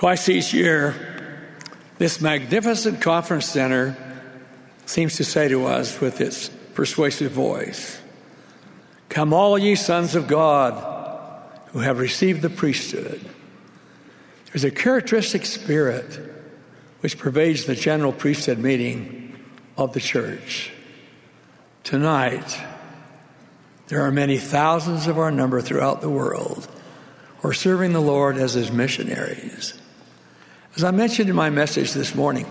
Twice each year, this magnificent conference center seems to say to us with its persuasive voice Come, all ye sons of God who have received the priesthood. There's a characteristic spirit which pervades the general priesthood meeting of the church. Tonight, there are many thousands of our number throughout the world who are serving the Lord as his missionaries. As I mentioned in my message this morning,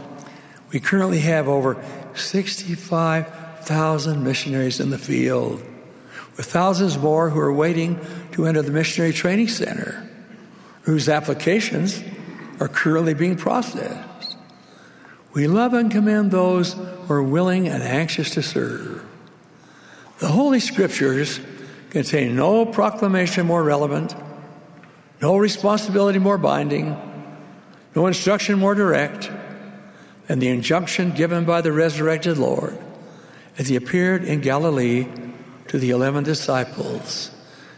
we currently have over 65,000 missionaries in the field, with thousands more who are waiting to enter the Missionary Training Center, whose applications are currently being processed. We love and commend those who are willing and anxious to serve. The Holy Scriptures contain no proclamation more relevant, no responsibility more binding, no instruction more direct than the injunction given by the resurrected Lord as he appeared in Galilee to the eleven disciples.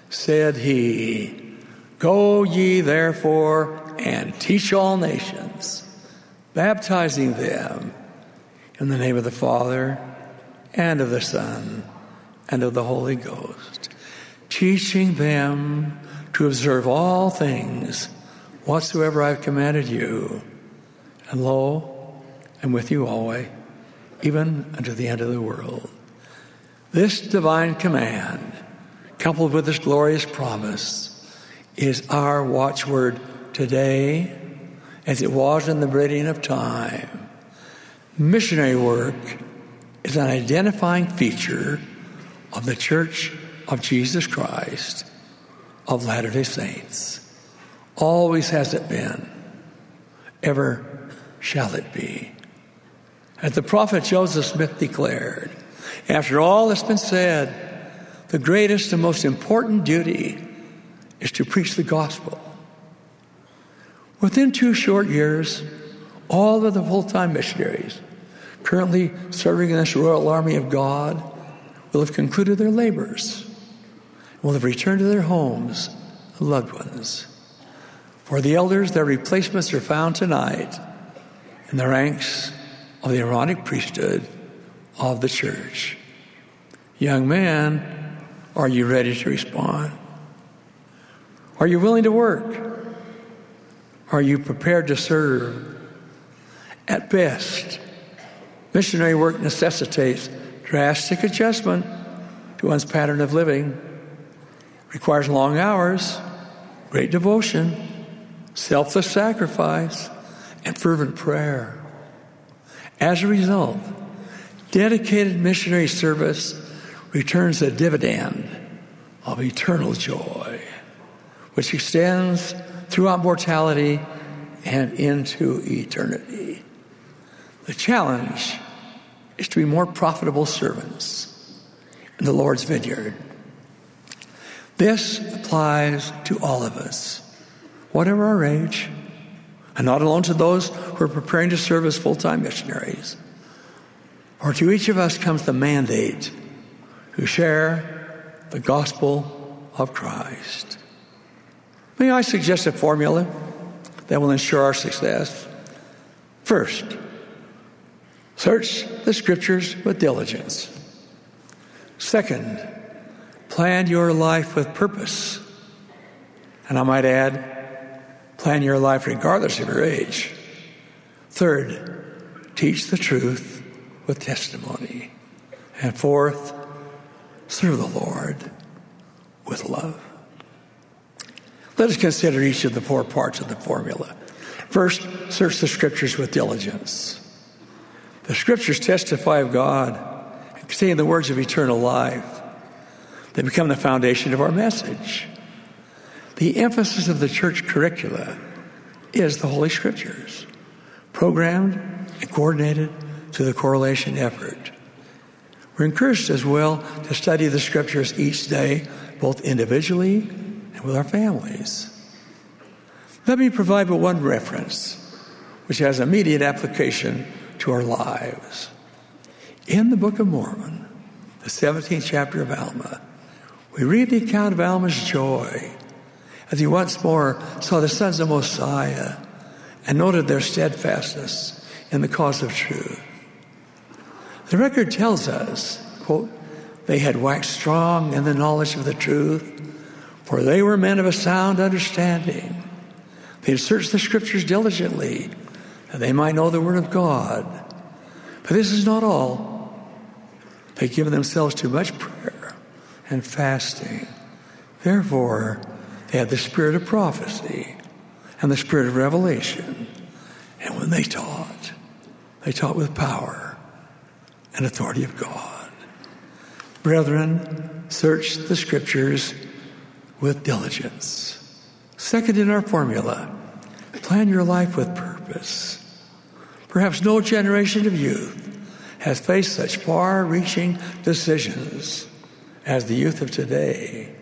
Said he, Go ye therefore and teach all nations, baptizing them in the name of the Father and of the Son and of the Holy Ghost, teaching them to observe all things whatsoever I've commanded you. And lo, I'm with you always, even unto the end of the world. This divine command, coupled with this glorious promise, is our watchword today as it was in the beginning of time. Missionary work is an identifying feature of the Church of Jesus Christ of Latter day Saints. Always has it been, ever shall it be. As the prophet Joseph Smith declared, after all that's been said, the greatest and most important duty is to preach the gospel. Within two short years, all of the full time missionaries currently serving in this Royal Army of God will have concluded their labors, and will have returned to their homes, loved ones. For the elders, their replacements are found tonight in the ranks of the Aaronic priesthood of the church. Young man, are you ready to respond? Are you willing to work? Are you prepared to serve? At best, missionary work necessitates drastic adjustment to one's pattern of living, requires long hours, great devotion, selfless sacrifice, and fervent prayer. As a result, dedicated missionary service returns a dividend of eternal joy, which extends throughout mortality and into eternity. The challenge is to be more profitable servants in the Lord's vineyard. This applies to all of us, whatever our age, and not alone to those who are preparing to serve as full time missionaries. For to each of us comes the mandate to share the gospel of Christ. May I suggest a formula that will ensure our success? First, Search the scriptures with diligence. Second, plan your life with purpose. And I might add, plan your life regardless of your age. Third, teach the truth with testimony. And fourth, serve the Lord with love. Let us consider each of the four parts of the formula. First, search the scriptures with diligence. The scriptures testify of God and contain the words of eternal life. They become the foundation of our message. The emphasis of the church curricula is the Holy Scriptures, programmed and coordinated through the correlation effort. We're encouraged as well to study the Scriptures each day, both individually and with our families. Let me provide but one reference, which has immediate application to our lives. In the Book of Mormon, the 17th chapter of Alma, we read the account of Alma's joy as he once more saw the sons of Mosiah and noted their steadfastness in the cause of truth. The record tells us, quote, they had waxed strong in the knowledge of the truth, for they were men of a sound understanding. They had searched the scriptures diligently, that they might know the word of God. But this is not all. They give themselves to much prayer and fasting. Therefore, they had the spirit of prophecy and the spirit of revelation. And when they taught, they taught with power and authority of God. Brethren, search the scriptures with diligence. Second in our formula, plan your life with purpose. Perhaps no generation of youth has faced such far reaching decisions as the youth of today.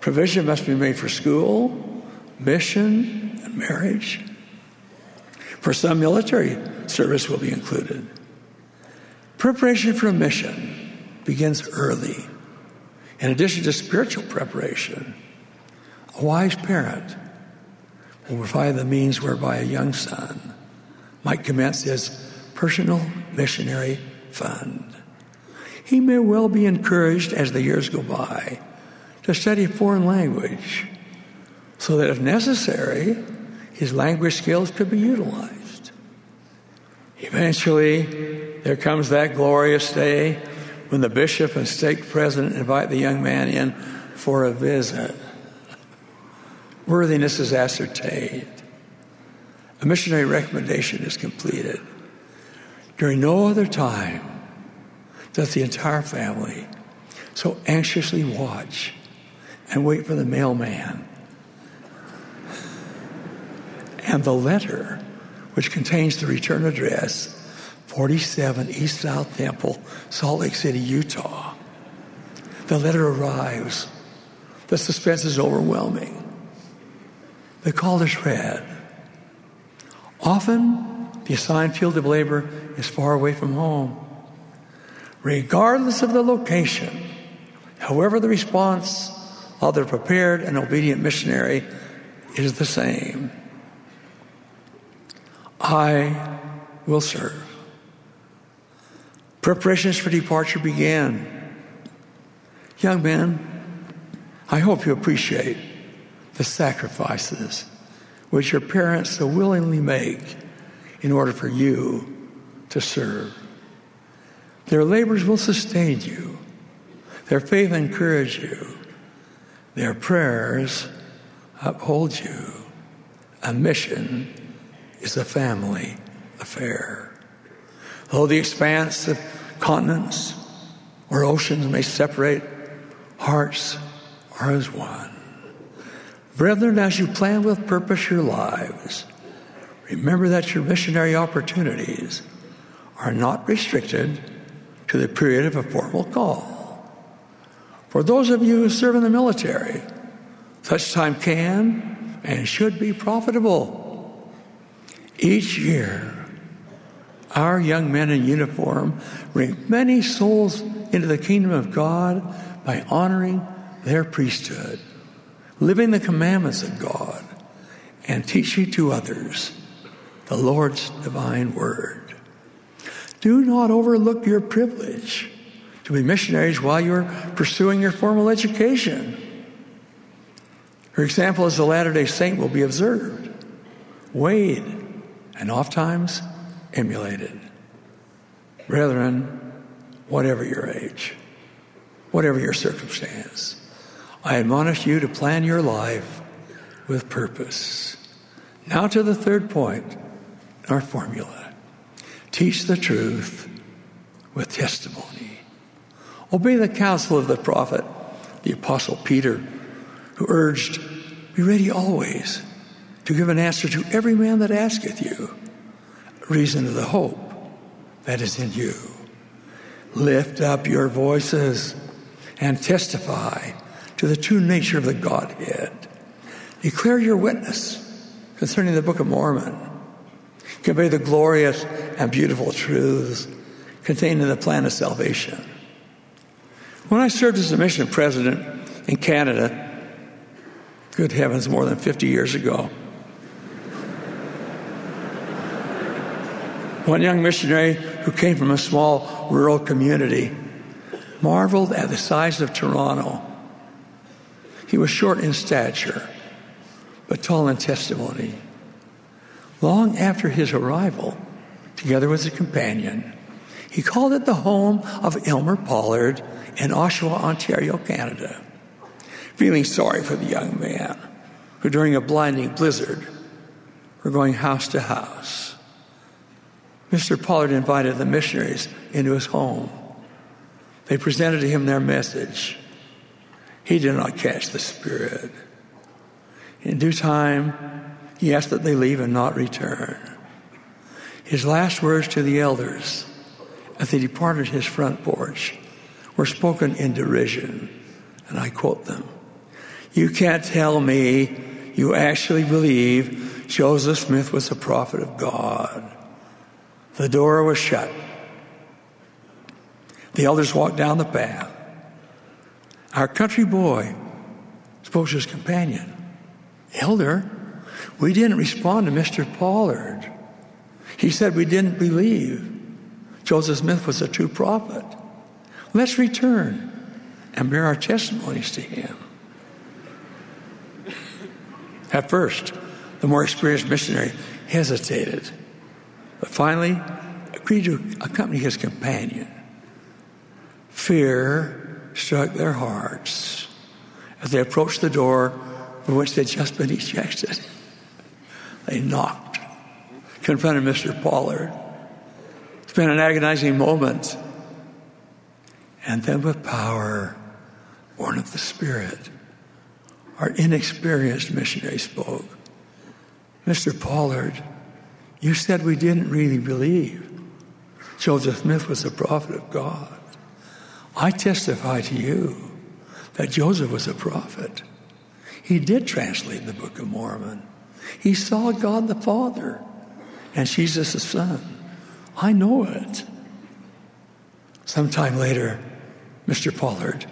Provision must be made for school, mission, and marriage. For some, military service will be included. Preparation for a mission begins early. In addition to spiritual preparation, a wise parent will provide the means whereby a young son might commence his personal missionary fund. He may well be encouraged as the years go by to study foreign language so that if necessary, his language skills could be utilized. Eventually, there comes that glorious day when the bishop and stake president invite the young man in for a visit. Worthiness is ascertained. A missionary recommendation is completed. During no other time does the entire family so anxiously watch and wait for the mailman. And the letter, which contains the return address, 47 East South Temple, Salt Lake City, Utah. The letter arrives. The suspense is overwhelming. The call is read. Often, the assigned field of labor is far away from home. Regardless of the location, however, the response of the prepared and obedient missionary is the same I will serve. Preparations for departure began. Young men, I hope you appreciate the sacrifices which your parents so willingly make in order for you to serve. Their labors will sustain you, their faith encourage you, their prayers uphold you. A mission is a family affair. Though the expanse of continents or oceans may separate, hearts are as one. Brethren, as you plan with purpose your lives, remember that your missionary opportunities are not restricted to the period of a formal call. For those of you who serve in the military, such time can and should be profitable. Each year, our young men in uniform bring many souls into the kingdom of God by honoring their priesthood, living the commandments of God, and teaching to others the Lord's divine word. Do not overlook your privilege to be missionaries while you're pursuing your formal education. Her example as a Latter day Saint will be observed, weighed, and oftentimes emulated. Brethren, whatever your age, whatever your circumstance, I admonish you to plan your life with purpose. Now to the third point, our formula. Teach the truth with testimony. Obey the counsel of the prophet, the apostle Peter, who urged, Be ready always to give an answer to every man that asketh you, reason of the hope that is in you. Lift up your voices and testify to the true nature of the Godhead. Declare your witness concerning the Book of Mormon. Convey the glorious and beautiful truths contained in the plan of salvation. When I served as a mission president in Canada, good heavens, more than 50 years ago, One young missionary who came from a small rural community marveled at the size of Toronto. He was short in stature, but tall in testimony. Long after his arrival, together with his companion, he called it the home of Elmer Pollard in Oshawa, Ontario, Canada, feeling sorry for the young man who, during a blinding blizzard, were going house to house. Mr. Pollard invited the missionaries into his home. They presented to him their message. He did not catch the Spirit. In due time, he asked that they leave and not return. His last words to the elders as they departed his front porch were spoken in derision, and I quote them You can't tell me you actually believe Joseph Smith was a prophet of God. The door was shut. The elders walked down the path. Our country boy spoke to his companion. Elder, we didn't respond to Mr. Pollard. He said we didn't believe Joseph Smith was a true prophet. Let's return and bear our testimonies to him. At first, the more experienced missionary hesitated, but finally agreed to accompany his companion. Fear struck their hearts as they approached the door from which they'd just been ejected. They knocked, confronted Mr. Pollard. Been an agonizing moment. And then, with power born of the Spirit, our inexperienced missionary spoke. Mr. Pollard, you said we didn't really believe Joseph Smith was a prophet of God. I testify to you that Joseph was a prophet. He did translate the Book of Mormon. He saw God the Father and Jesus the Son. I know it. Sometime later, Mr. Pollard,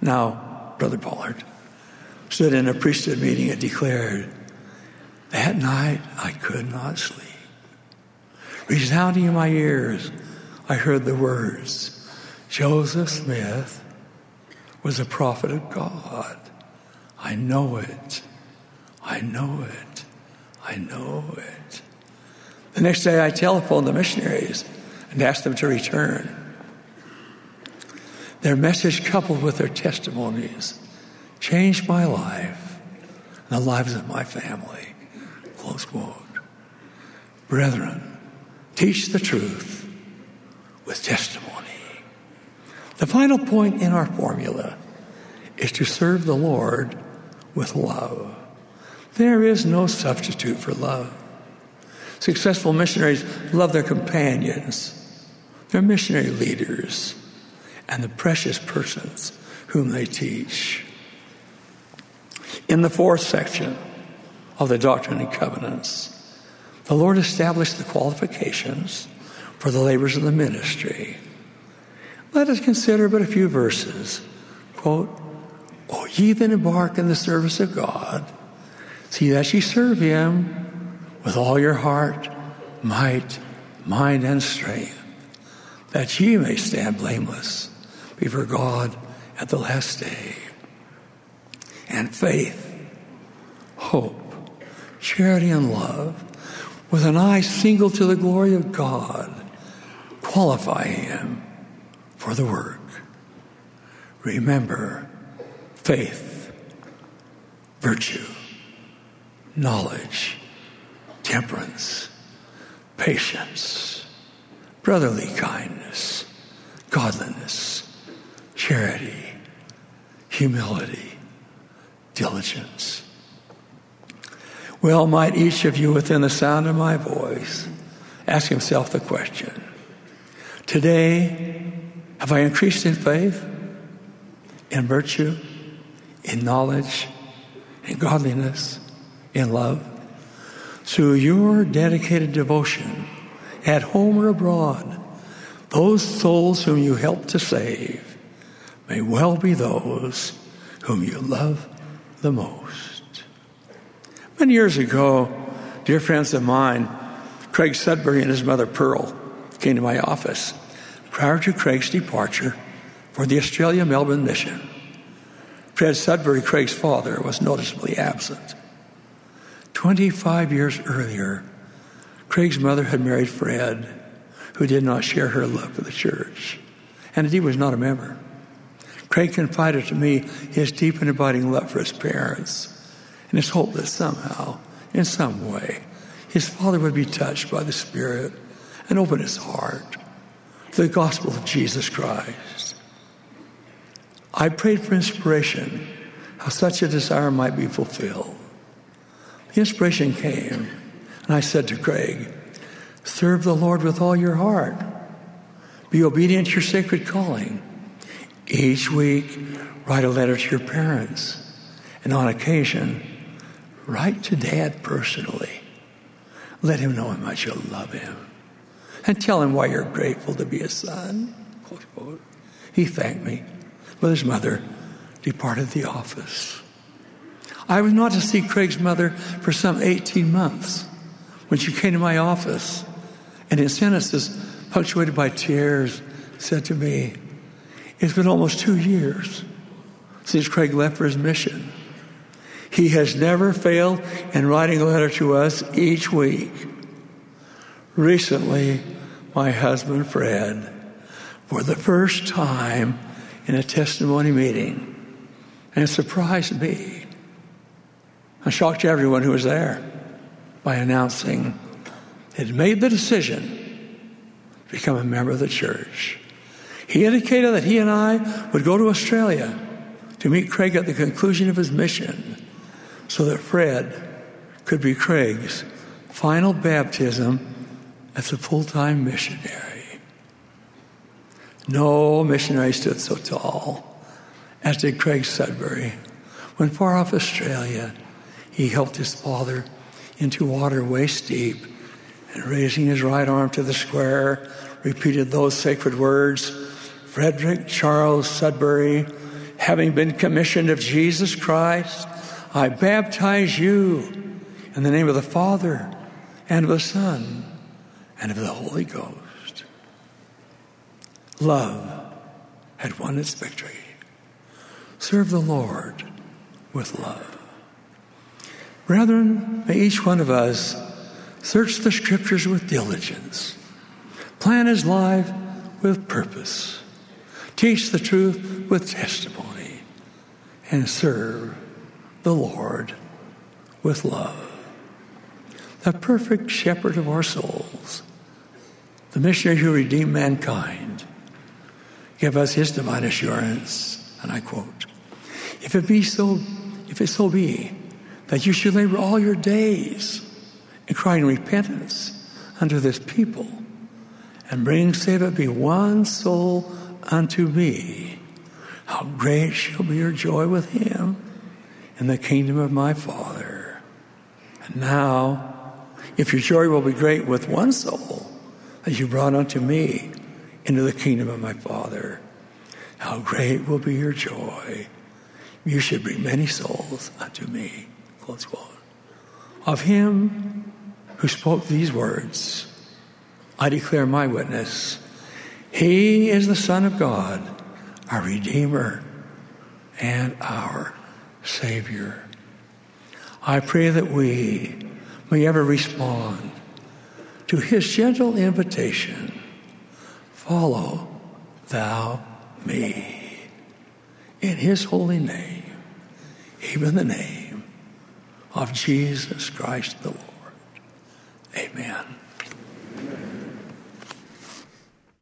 now Brother Pollard, stood in a priesthood meeting and declared, That night I could not sleep. Resounding in my ears, I heard the words, Joseph Smith was a prophet of God. I know it. I know it. I know it. The next day I telephoned the missionaries and asked them to return. Their message, coupled with their testimonies, changed my life and the lives of my family. Close quote. Brethren, teach the truth with testimony. The final point in our formula is to serve the Lord with love. There is no substitute for love. Successful missionaries love their companions, their missionary leaders, and the precious persons whom they teach. In the fourth section of the Doctrine and Covenants, the Lord established the qualifications for the labors of the ministry. Let us consider but a few verses. Quote, O ye that embark in the service of God, see that ye serve him with all your heart, might, mind, and strength, that ye may stand blameless before God at the last day. And faith, hope, charity, and love, with an eye single to the glory of God, qualify him for the work. Remember faith, virtue, knowledge, temperance, patience, brotherly kindness, godliness, charity, humility, diligence. Well, might each of you within the sound of my voice ask himself the question Today, have I increased in faith, in virtue, in knowledge, in godliness, in love? Through your dedicated devotion, at home or abroad, those souls whom you help to save may well be those whom you love the most. Many years ago, dear friends of mine Craig Sudbury and his mother Pearl came to my office prior to Craig's departure for the Australia Melbourne mission. Fred Sudbury, Craig's father, was noticeably absent. 25 years earlier, Craig's mother had married Fred, who did not share her love for the church, and he was not a member. Craig confided to me his deep and abiding love for his parents and his hope that somehow, in some way, his father would be touched by the Spirit and open his heart to the gospel of Jesus Christ. I prayed for inspiration, how such a desire might be fulfilled. The inspiration came, and I said to Craig, Serve the Lord with all your heart. Be obedient to your sacred calling. Each week, write a letter to your parents. And on occasion, write to dad personally. Let him know how much you love him. And tell him why you're grateful to be a son. He thanked me, but his mother departed the office. I was not to see Craig's mother for some 18 months when she came to my office and in sentences punctuated by tears said to me, It's been almost two years since Craig left for his mission. He has never failed in writing a letter to us each week. Recently, my husband Fred, for the first time in a testimony meeting, and it surprised me, I shocked everyone who was there by announcing had made the decision to become a member of the church. He indicated that he and I would go to Australia to meet Craig at the conclusion of his mission so that Fred could be Craig's final baptism as a full time missionary. No missionary stood so tall as did Craig Sudbury. When far off Australia, he helped his father into water waist deep and raising his right arm to the square, repeated those sacred words Frederick Charles Sudbury, having been commissioned of Jesus Christ, I baptize you in the name of the Father and of the Son and of the Holy Ghost. Love had won its victory. Serve the Lord with love. Brethren, may each one of us search the scriptures with diligence, plan his life with purpose, teach the truth with testimony, and serve the Lord with love. The perfect shepherd of our souls, the missionary who redeemed mankind, give us his divine assurance, and I quote, if it be so, if it so be that you should labor all your days in crying repentance unto this people, and bring, save it be one soul unto me, how great shall be your joy with him in the kingdom of my Father. And now, if your joy will be great with one soul that you brought unto me into the kingdom of my Father, how great will be your joy. You should bring many souls unto me. Of him who spoke these words, I declare my witness. He is the Son of God, our Redeemer and our Savior. I pray that we may ever respond to his gentle invitation follow thou me. In his holy name, even the name of Jesus Christ the Lord. Amen.